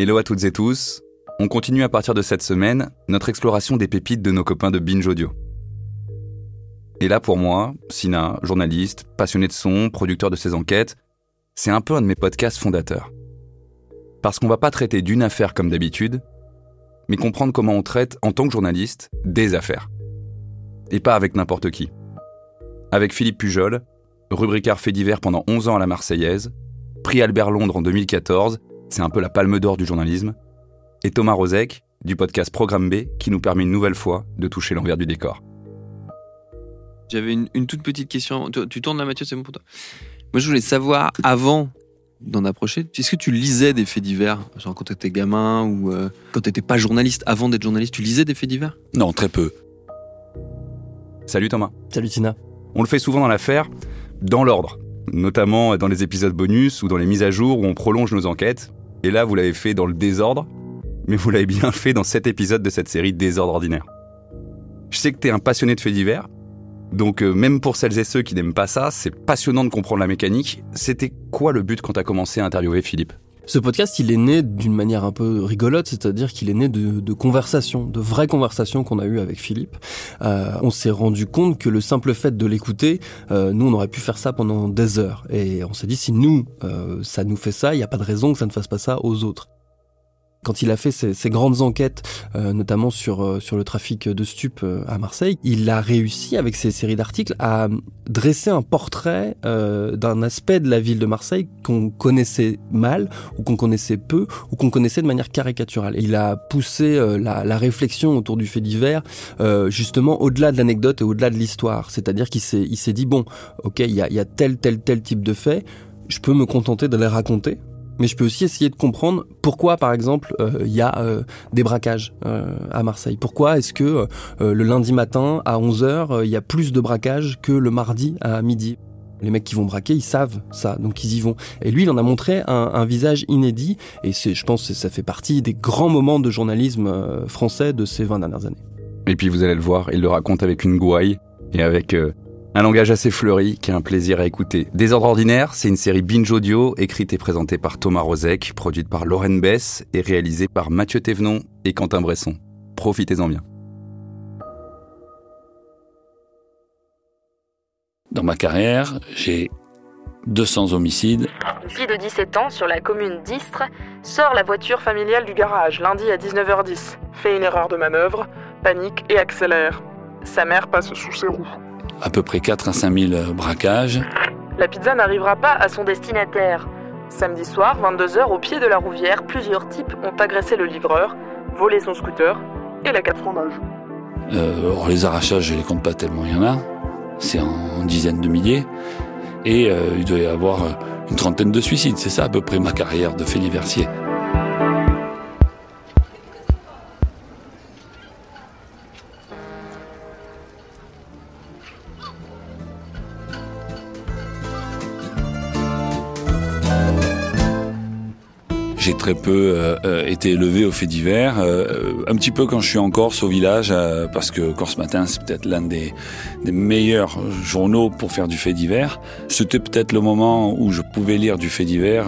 Hello à toutes et tous. On continue à partir de cette semaine notre exploration des pépites de nos copains de Binge Audio. Et là pour moi, Sina, journaliste, passionné de son, producteur de ses enquêtes, c'est un peu un de mes podcasts fondateurs. Parce qu'on va pas traiter d'une affaire comme d'habitude, mais comprendre comment on traite en tant que journaliste des affaires. Et pas avec n'importe qui. Avec Philippe Pujol, rubricard fait divers pendant 11 ans à la Marseillaise, prix Albert Londres en 2014 c'est un peu la palme d'or du journalisme, et Thomas Rozek, du podcast Programme B, qui nous permet une nouvelle fois de toucher l'envers du décor. J'avais une, toute petite question. Tu, tournes là, Mathieu, c'est bon pour toi Moi, je voulais savoir, avant d'en approcher, est-ce que tu lisais des faits divers? Genre quand tu étais gamin ou euh, quand tu n'étais pas journaliste, avant d'être journaliste, tu lisais des faits divers? Non, très peu. Salut Thomas. Salut Tina. On le fait souvent dans l'affaire, dans l'ordre, notamment dans les épisodes bonus ou dans les mises à jour où on prolonge nos enquêtes. Et là, vous l'avez fait dans le désordre, mais vous l'avez bien fait dans cet épisode de cette série Désordre ordinaire. Je sais que t'es un passionné de faits divers, donc euh, même pour celles et ceux qui n'aiment pas ça, c'est passionnant de comprendre la mécanique. C'était quoi le but quand t'as commencé à interviewer Philippe? Ce podcast, il est né d'une manière un peu rigolote, c'est-à-dire qu'il est né de, conversations, de vraies conversations qu'on a eues avec Philippe. Euh, on s'est rendu compte que le simple fait de l'écouter, euh, nous, on aurait pu faire ça pendant des heures. Et on s'est dit, si nous, euh, ça nous fait ça, il n'y a pas de raison que ça ne fasse pas ça aux autres quand il a fait ses, grandes enquêtes, euh, notamment sur, euh, sur le trafic de stupes euh, à Marseille, il a réussi avec ses séries d'articles à dresser un portrait d'un aspect de la ville de Marseille qu'on connaissait mal, ou qu'on connaissait peu, ou qu'on connaissait de manière caricaturale. il a poussé la, réflexion autour du fait divers justement au-delà de l'anecdote et au-delà de l'histoire. C'est-à-dire qu'il s'est, il s'est dit, bon, ok, il y a, y a tel, tel, tel type de fait, je peux me contenter de les raconter, mais je peux aussi essayer de comprendre pourquoi, par exemple, il euh, y a euh, des braquages euh, à Marseille. Pourquoi est-ce que le lundi matin à 11h, il y a plus de braquages que le mardi à midi? Les mecs qui vont braquer, ils savent ça, donc ils y vont. Et lui, il en a montré un, un visage inédit, et c'est, je pense que ça fait partie des grands moments de journalisme français de ces 20 dernières années. Et puis vous allez le voir, il le raconte avec une gouaille et avec un langage assez fleuri qui est un plaisir à écouter. Désordre ordinaire, c'est une série binge audio écrite et présentée par Thomas Rozek, produite par Lauren Bess et réalisée par Mathieu Thévenon et Quentin Bresson. Profitez-en bien. Dans ma carrière, j'ai 200 homicides. Une fille de 17 ans sur la commune d'Istres sort la voiture familiale du garage lundi à 19h10, fait une erreur de manœuvre, panique et accélère. Sa mère passe sous ses roues à peu près 4 à 5 000 euh, braquages. La pizza n'arrivera pas à son destinataire. Samedi soir, 22h, au pied de la Rouvière, plusieurs types ont agressé le livreur, volé son scooter et la 4 fromages. Euh, les arrachages, je les compte pas tellement, il y en a. C'est en dizaines de milliers. Et euh, il doit y avoir une trentaine de suicides. C'est ça à peu près ma carrière de fait très peu euh, euh, été élevé au fait divers. Euh, un petit peu quand je suis en Corse, au village, parce que Corse Matin, c'est peut-être l'un des, des, meilleurs journaux pour faire du fait divers. C'était peut-être le moment où je pouvais lire du fait divers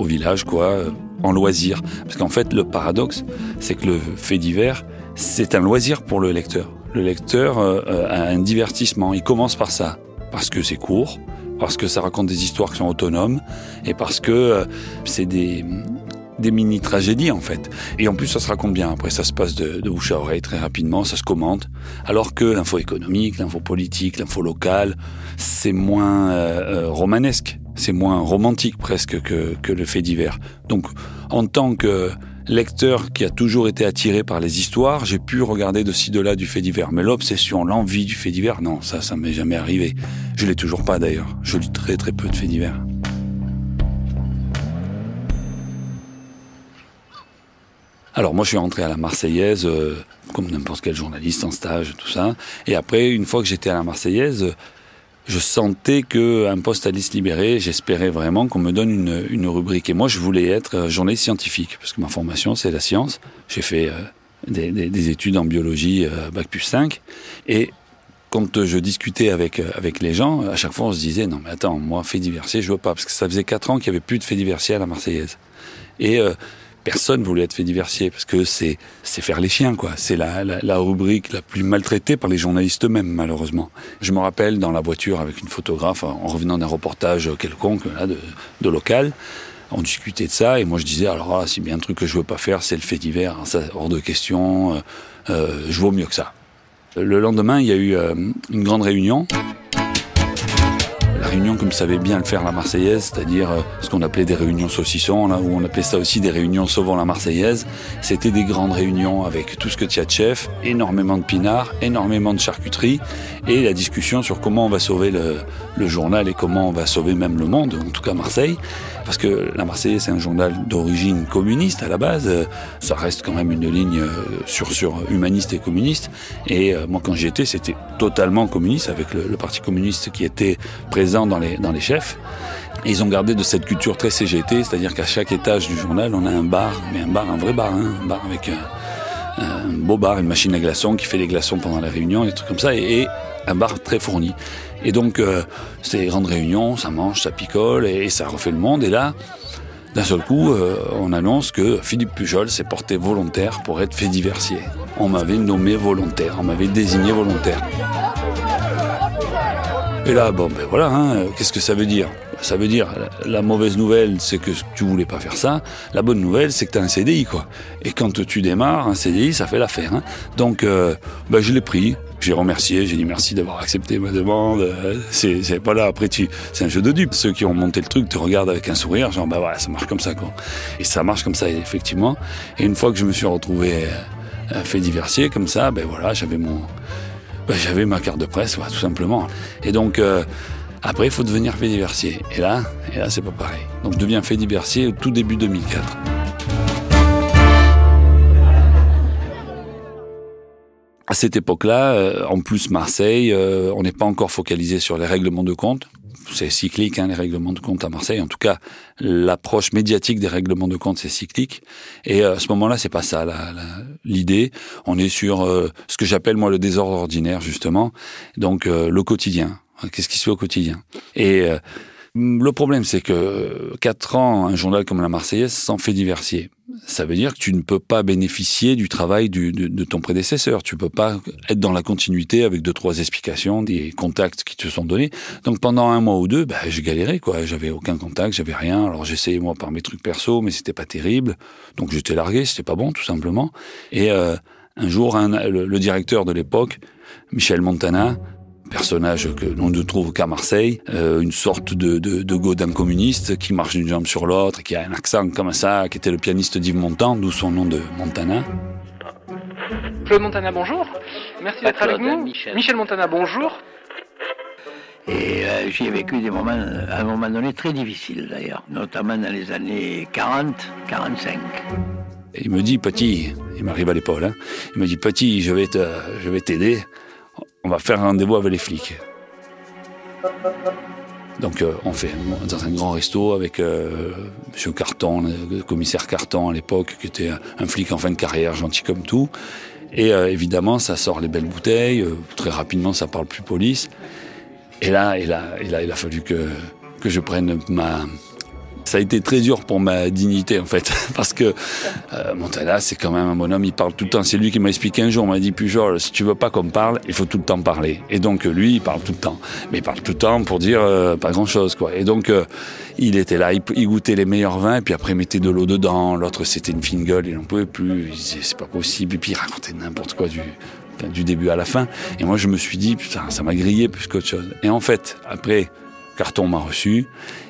au village, quoi, en loisir. Parce qu'en fait, le paradoxe, c'est que le fait divers, c'est un loisir pour le lecteur. Le lecteur a un divertissement. Il commence par ça, parce que c'est court, parce que ça raconte des histoires qui sont autonomes et parce que c'est des, des mini-tragédies en fait. Et en plus, ça se raconte bien. Après, ça se passe de, de bouche à oreille très rapidement, ça se commente. Alors que l'info économique, l'info politique, l'info locale, c'est moins euh, euh, romanesque, c'est moins romantique presque que, que le fait divers. Donc, en tant que lecteur qui a toujours été attiré par les histoires, j'ai pu regarder de ci de là du fait divers. Mais l'obsession, l'envie du fait divers, non, ça, ça m'est jamais arrivé. Je l'ai toujours pas d'ailleurs. Je lis très très peu de faits divers. Alors moi je suis rentré à la Marseillaise euh, comme n'importe quel journaliste en stage, tout ça. Et après, une fois que j'étais à la Marseillaise, je sentais qu'un poste allait se libérer. J'espérais vraiment qu'on me donne une, une, rubrique. Et moi je voulais être journaliste scientifique parce que ma formation c'est la science. J'ai fait euh, des, des, des, études en biologie euh, bac plus 5 et quand je discutais avec avec les gens, à chaque fois on se disait non mais attends, moi fait diversier, je veux pas parce que ça faisait quatre ans qu'il y avait plus de fait diversier à la Marseillaise. Et euh, personne voulait être fait diversier parce que c'est c'est faire les chiens quoi. C'est la, la, rubrique la plus maltraitée par les journalistes eux-mêmes malheureusement. Je me rappelle dans la voiture avec une photographe en revenant d'un reportage quelconque là de, local. On discutait de ça et moi je disais alors là, si bien un truc que je veux pas faire c'est le fait divers, ça hors de question. Euh, euh, je vaux mieux que ça. Le lendemain, il y a eu euh, une grande réunion. Comme savait bien le faire la Marseillaise, c'est-à-dire euh, ce qu'on appelait des réunions saucissons, là, où on appelait ça aussi des réunions sauvant la Marseillaise. C'était des grandes réunions avec tout ce que tu as de chef, énormément de pinards, énormément de charcuterie, et la discussion sur comment on va sauver le journal et comment on va sauver même le monde, en tout cas Marseille parce que la Marseillaise c'est un journal d'origine communiste à la base, ça reste quand même une ligne sur sur humaniste et communiste. Et moi quand j'y étais, c'était totalement communiste avec le, parti communiste qui était présent dans les dans les chefs. Ils ont gardé de cette culture très CGT, c'est-à-dire qu'à chaque étage du journal, on a un bar, mais un bar, un vrai bar, hein, un bar avec un, beau bar, une machine à glaçons qui fait les glaçons pendant la réunion, des trucs comme ça, et un bar très fourni. Et donc, euh, c'est des grandes réunions, ça mange, ça picole, et, ça refait le monde. Et là, d'un seul coup, euh, on annonce que Philippe Pujol s'est porté volontaire pour être fait diversier. On m'avait nommé volontaire, on m'avait désigné volontaire. Et là, bon, ben voilà, hein, qu'est-ce que ça veut dire? Ça veut dire, la, la mauvaise nouvelle, c'est que tu voulais pas faire ça. La bonne nouvelle, c'est que tu as un CDI, quoi. Et quand tu démarres, un CDI, ça fait l'affaire. Hein. Donc, euh, ben, je l'ai pris. J'ai remercié, j'ai dit merci d'avoir accepté ma demande. C'est, pas là, après tu, c'est un jeu de dupes. Ceux qui ont monté le truc te regardent avec un sourire, genre bah voilà, ça marche comme ça quoi. Et ça marche comme ça effectivement. Et une fois que je me suis retrouvé euh, fait diversier comme ça, ben voilà, j'avais mon, ben, j'avais ma carte de presse, ouais, tout simplement. Et donc euh, après, il faut devenir fait diversier. Et là, et là, c'est pas pareil. Donc je deviens fait diversier au tout début 2004. À cette époque-là, euh, en plus Marseille, euh, on n'est pas encore focalisé sur les règlements de compte. C'est cyclique, hein, les règlements de compte à Marseille. En tout cas, l'approche médiatique des règlements de compte, c'est cyclique. Et euh, à ce moment-là, c'est pas ça l'idée. On est sur euh, ce que j'appelle moi le désordre ordinaire, justement. Donc euh, le quotidien. Qu'est-ce qui se fait au quotidien? Et le problème, c'est que quatre ans, un journal comme la Marseillaise s'en fait diversier. Ça veut dire que tu ne peux pas bénéficier du travail du, de, de, ton prédécesseur. Tu peux pas être dans la continuité avec deux trois explications, des contacts qui te sont donnés. Donc pendant un mois ou deux, bah, j'ai galéré quoi. J'avais aucun contact, j'avais rien. Alors j'essayais moi par mes trucs perso, mais c'était pas terrible. Donc j'étais largué, c'était pas bon tout simplement. Et euh, un jour, le, le directeur de l'époque, Michel Montana, personnage que l'on ne trouve qu'à Marseille, euh, une sorte de, de, de godin communiste qui marche d'une jambe sur l'autre, qui a un accent comme ça, qui était le pianiste d'Yves Montand, d'où son nom de Montana. Claude Montana, bonjour. Merci d'être avec nous. Michel. Michel Montana, bonjour. Et euh, j'y ai vécu des moments, à un moment donné, très difficiles d'ailleurs, notamment dans les années 40, 45. Et il me dit, petit, il m'arrive à l'épaule, hein, il me dit, petit, je vais te, je vais t'aider on va faire un rendez-vous avec les flics. Donc euh, on fait dans un grand resto avec euh, Monsieur Carton, le commissaire Carton à l'époque, qui était un flic en fin de carrière, gentil comme tout. Et euh, évidemment, ça sort les belles bouteilles. Euh, très rapidement, ça parle plus police. Et là, et là, et là, il a fallu que que je prenne ma ça a été très dur pour ma dignité en fait, parce que euh, Montana c'est quand même un bonhomme, il parle tout le temps. C'est lui qui m'a expliqué un jour, il m'a dit Pujol, si tu veux pas qu'on parle, il faut tout le temps parler. Et donc lui, il parle tout le temps, mais il parle tout le temps pour dire euh, pas grand chose quoi. Et donc euh, il était là, il, il, goûtait les meilleurs vins, et puis après il mettait de l'eau dedans. L'autre c'était une fine gueule, il n'en pouvait plus. Il disait c'est pas possible, et puis il racontait n'importe quoi du du début à la fin. Et moi je me suis dit putain ça m'a grillé plus qu'autre chose. Et en fait après Carton m'a reçu.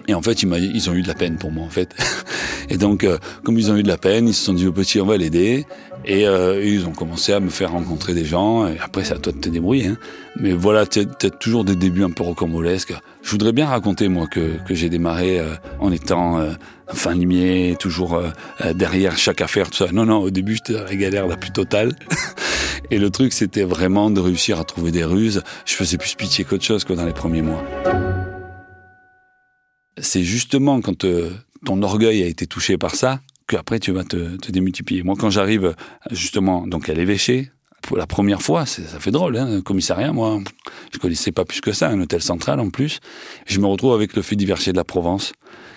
Et en fait, ils, ont eu de la peine pour moi, en fait. Et donc, euh, comme ils ont eu de la peine, ils se sont dit au petit, on va l'aider. Et euh, ils ont commencé à me faire rencontrer des gens. Et après, c'est à toi de te débrouiller. Hein. Mais voilà, as toujours des débuts un peu rocambolesques. Je voudrais bien raconter, moi, que, que j'ai démarré euh, en étant euh, fin limier, toujours euh, derrière chaque affaire, tout ça. Non, non, au début, j'étais la galère la plus totale. Et le truc, c'était vraiment de réussir à trouver des ruses. Je faisais plus pitié qu'autre chose que dans les premiers mois. C'est justement quand ton orgueil a été touché par ça qu'après tu vas te, démultiplier. Moi, quand j'arrive justement donc à l'évêché, pour la première fois, ça fait drôle, hein, commissariat, moi, je connaissais pas plus que ça, un hôtel central en plus. Je me retrouve avec le fait diversier de la Provence,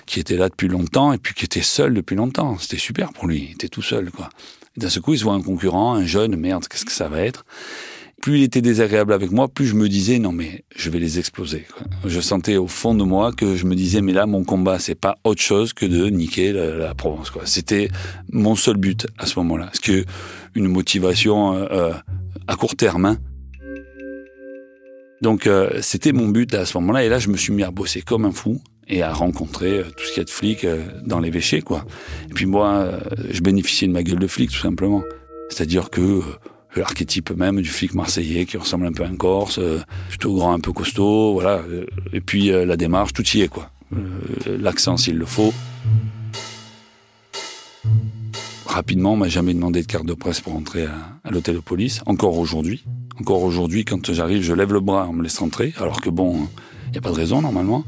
qui était là depuis longtemps et puis qui était seul depuis longtemps. C'était super pour lui, il était tout seul, quoi. D'un seul coup, il se voit un concurrent, un jeune, merde, qu'est-ce que ça va être? Plus il était désagréable avec moi, plus je me disais non mais je vais les exploser. Je sentais au fond de moi que je me disais mais là mon combat c'est pas autre chose que de niquer la, Provence. C'était mon seul but à ce moment-là. Parce que une motivation euh, euh, à court terme. Hein? Donc euh, c'était mon but à ce moment-là et là je me suis mis à bosser comme un fou et à rencontrer tout ce qu'il y a de flics dans l'évêché quoi. Et puis moi je bénéficiais de ma gueule de flic tout simplement. C'est-à-dire que l'archétype même du flic marseillais qui ressemble un peu à un Corse, euh, plutôt grand, un peu costaud, voilà. Et puis euh, la démarche, tout y est, quoi. Euh, l'accent s'il le faut. Rapidement, on m'a jamais demandé de carte de presse pour entrer à, l'hôtel de police, encore aujourd'hui. Encore aujourd'hui, quand j'arrive, je lève le bras, on me laisse rentrer, alors que bon, il n'y a pas de raison normalement.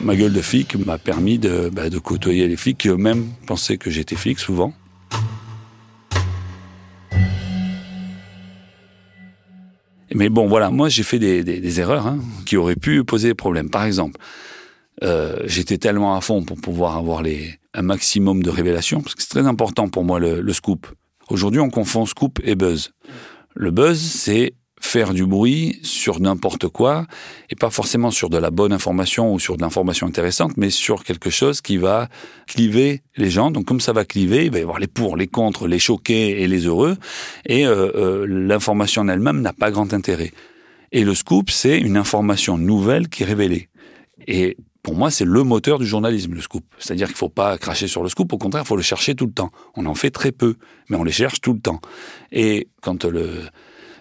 Ma gueule de flic m'a permis de, bah, de côtoyer les flics qui eux-mêmes pensaient que j'étais flic souvent. Mais bon, voilà, moi j'ai fait des, des, erreurs hein, qui auraient pu poser des problèmes. Par exemple, euh, j'étais tellement à fond pour pouvoir avoir les, un maximum de révélations, parce que c'est très important pour moi le scoop. Aujourd'hui, on confond scoop et buzz. Le buzz, c'est faire du bruit sur n'importe quoi, et pas forcément sur de la bonne information ou sur de l'information intéressante, mais sur quelque chose qui va cliver les gens. Donc comme ça va cliver, il va y avoir les pour, les contre, les choqués et les heureux, et euh, euh, l'information en elle-même n'a pas grand intérêt. Et le scoop, c'est une information nouvelle qui est révélée. Et pour moi, c'est le moteur du journalisme, le scoop. C'est-à-dire qu'il ne faut pas cracher sur le scoop, au contraire, il faut le chercher tout le temps. On en fait très peu, mais on les cherche tout le temps. Et quand le,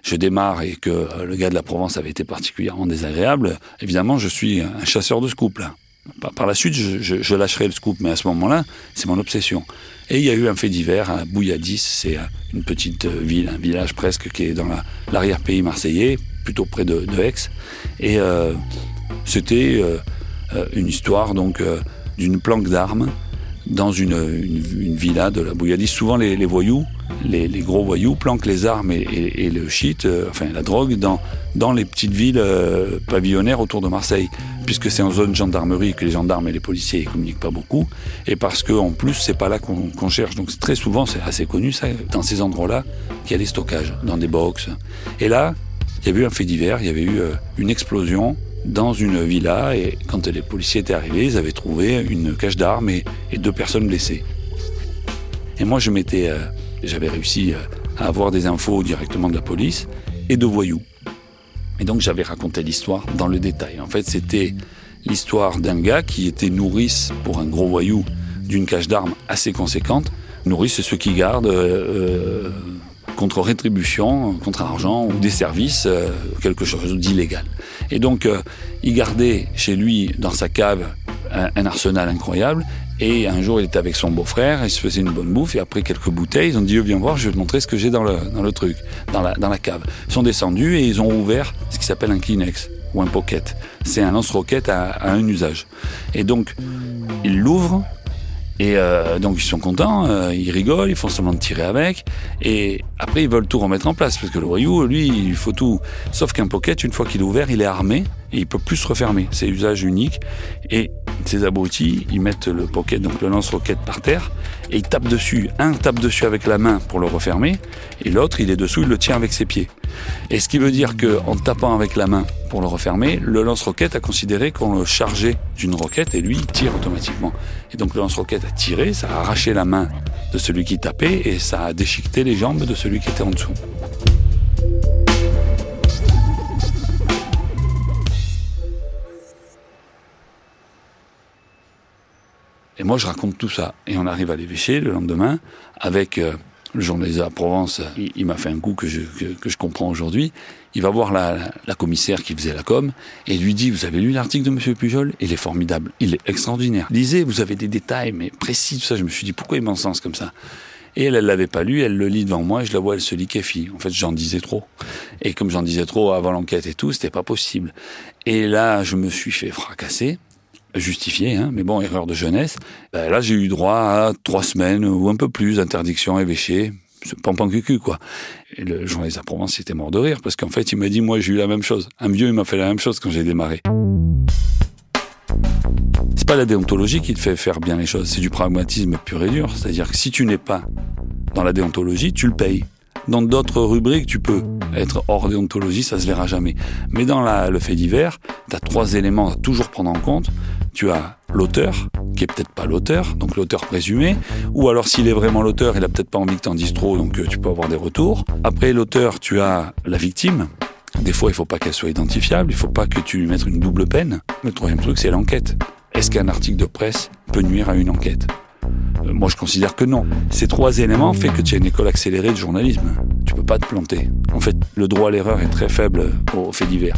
je démarre et que euh, le gars de la Provence avait été particulièrement désagréable, évidemment, je suis un chasseur de scoop, là. Par la suite, je, lâcherai le scoop, mais à ce moment-là, c'est mon obsession. Et il y a eu un fait divers à Bouilladis, c'est euh, une petite euh, ville, un village presque qui est dans l'arrière-pays marseillais, plutôt près de, de Aix. Et euh, c'était une histoire donc d'une planque d'armes dans une, une, une, villa de la Bouilladis. Souvent, les, les voyous les, les, gros voyous planquent les armes et, et, le shit, euh, enfin la drogue, dans, dans les petites villes euh, pavillonnaires autour de Marseille, puisque c'est en zone gendarmerie que les gendarmes et les policiers communiquent pas beaucoup, et parce que en plus c'est pas là qu'on qu cherche. Donc très souvent, c'est assez connu ça, dans ces endroits-là, qu'il y a des stockages dans des box. Et là, il y avait eu un fait divers, il y avait eu euh, une explosion dans une villa et quand les policiers étaient arrivés, ils avaient trouvé une cache d'armes et, deux personnes blessées. Et moi, je m'étais euh, j'avais réussi euh, à avoir des infos directement de la police et de voyous. Et donc j'avais raconté l'histoire dans le détail. En fait, c'était l'histoire d'un gars qui était nourrice pour un gros voyou d'une cache d'armes assez conséquente. Nourrice, c'est ceux qui gardent euh, euh, contre rétribution, contre argent ou des services, quelque chose d'illégal. Et donc, euh, il gardait chez lui, dans sa cave, un, arsenal incroyable et un jour, il était avec son beau-frère, il se faisait une bonne bouffe, et après quelques bouteilles, ils ont dit, viens voir, je vais te montrer ce que j'ai dans le, dans le truc, dans la, dans la cave. Ils sont descendus et ils ont ouvert ce qui s'appelle un Kleenex ou un pocket. C'est un lance-roquette à, à, un usage. Et donc, ils l'ouvrent, et euh, donc ils sont contents, euh, ils rigolent, ils font semblant de tirer avec, et après ils veulent tout remettre en place, parce que le voyou, lui, il faut tout. Sauf qu'un pocket, une fois qu'il est ouvert, il est armé, et il peut plus se refermer. C'est usage unique, et ces abrutis, ils mettent le pocket, donc le lance-roquette par terre, et ils tapent dessus. Un tape dessus avec la main pour le refermer, et l'autre, il est dessous, il le tient avec ses pieds. Et ce qui veut dire qu'en tapant avec la main pour le refermer, le lance-roquette a considéré qu'on le chargeait d'une roquette et lui il tire automatiquement. Et donc le lance-roquette a tiré, ça a arraché la main de celui qui tapait et ça a déchiqueté les jambes de celui qui était en dessous. Et moi, je raconte tout ça. Et on arrive à l'évêché le lendemain avec euh, le journaliste de la Provence. Il, il m'a fait un coup que je, que, que je comprends aujourd'hui. Il va voir la, la, commissaire qui faisait la com et lui dit, vous avez lu l'article de Monsieur Pujol? Il est formidable, il est extraordinaire. Lisez, vous avez des détails, mais précis, tout ça. Je me suis dit, pourquoi il m'encense comme ça? Et elle, elle l'avait pas lu, elle le lit devant moi, et je la vois, elle se liquéfie. En fait, j'en disais trop. Et comme j'en disais trop avant l'enquête et tout, c'était pas possible. Et là, je me suis fait fracasser, justifié, hein, mais bon, erreur de jeunesse. Ben, là, j'ai eu droit à trois semaines ou un peu plus d'interdiction évêché. C'est pampan cucu, quoi. Et le journaliste à Provence était mort de rire, parce qu'en fait, il m'a dit, moi, j'ai eu la même chose. Un vieux, il m'a fait la même chose quand j'ai démarré. C'est pas la déontologie qui te fait faire bien les choses, c'est du pragmatisme pur et dur. C'est-à-dire que si tu n'es pas dans la déontologie, tu le payes. Dans d'autres rubriques, tu peux être hors déontologie, ça se verra jamais. Mais dans le fait divers, tu as trois éléments à toujours prendre en compte. Tu as l'auteur, qui est peut-être pas l'auteur, donc l'auteur présumé, ou alors s'il est vraiment l'auteur, il a peut-être pas envie que t'en dises trop, donc euh, tu peux avoir des retours. Après l'auteur, tu as la victime. Des fois, il faut pas qu'elle soit identifiable, il faut pas que tu lui mettes une double peine. Le troisième truc, c'est l'enquête. Est-ce qu'un article de presse peut nuire à une enquête? Euh, Moi, je considère que non. Ces trois éléments font que tu as une école accélérée de journalisme. Tu peux pas te planter. En fait, le droit à l'erreur est très faible aux faits divers.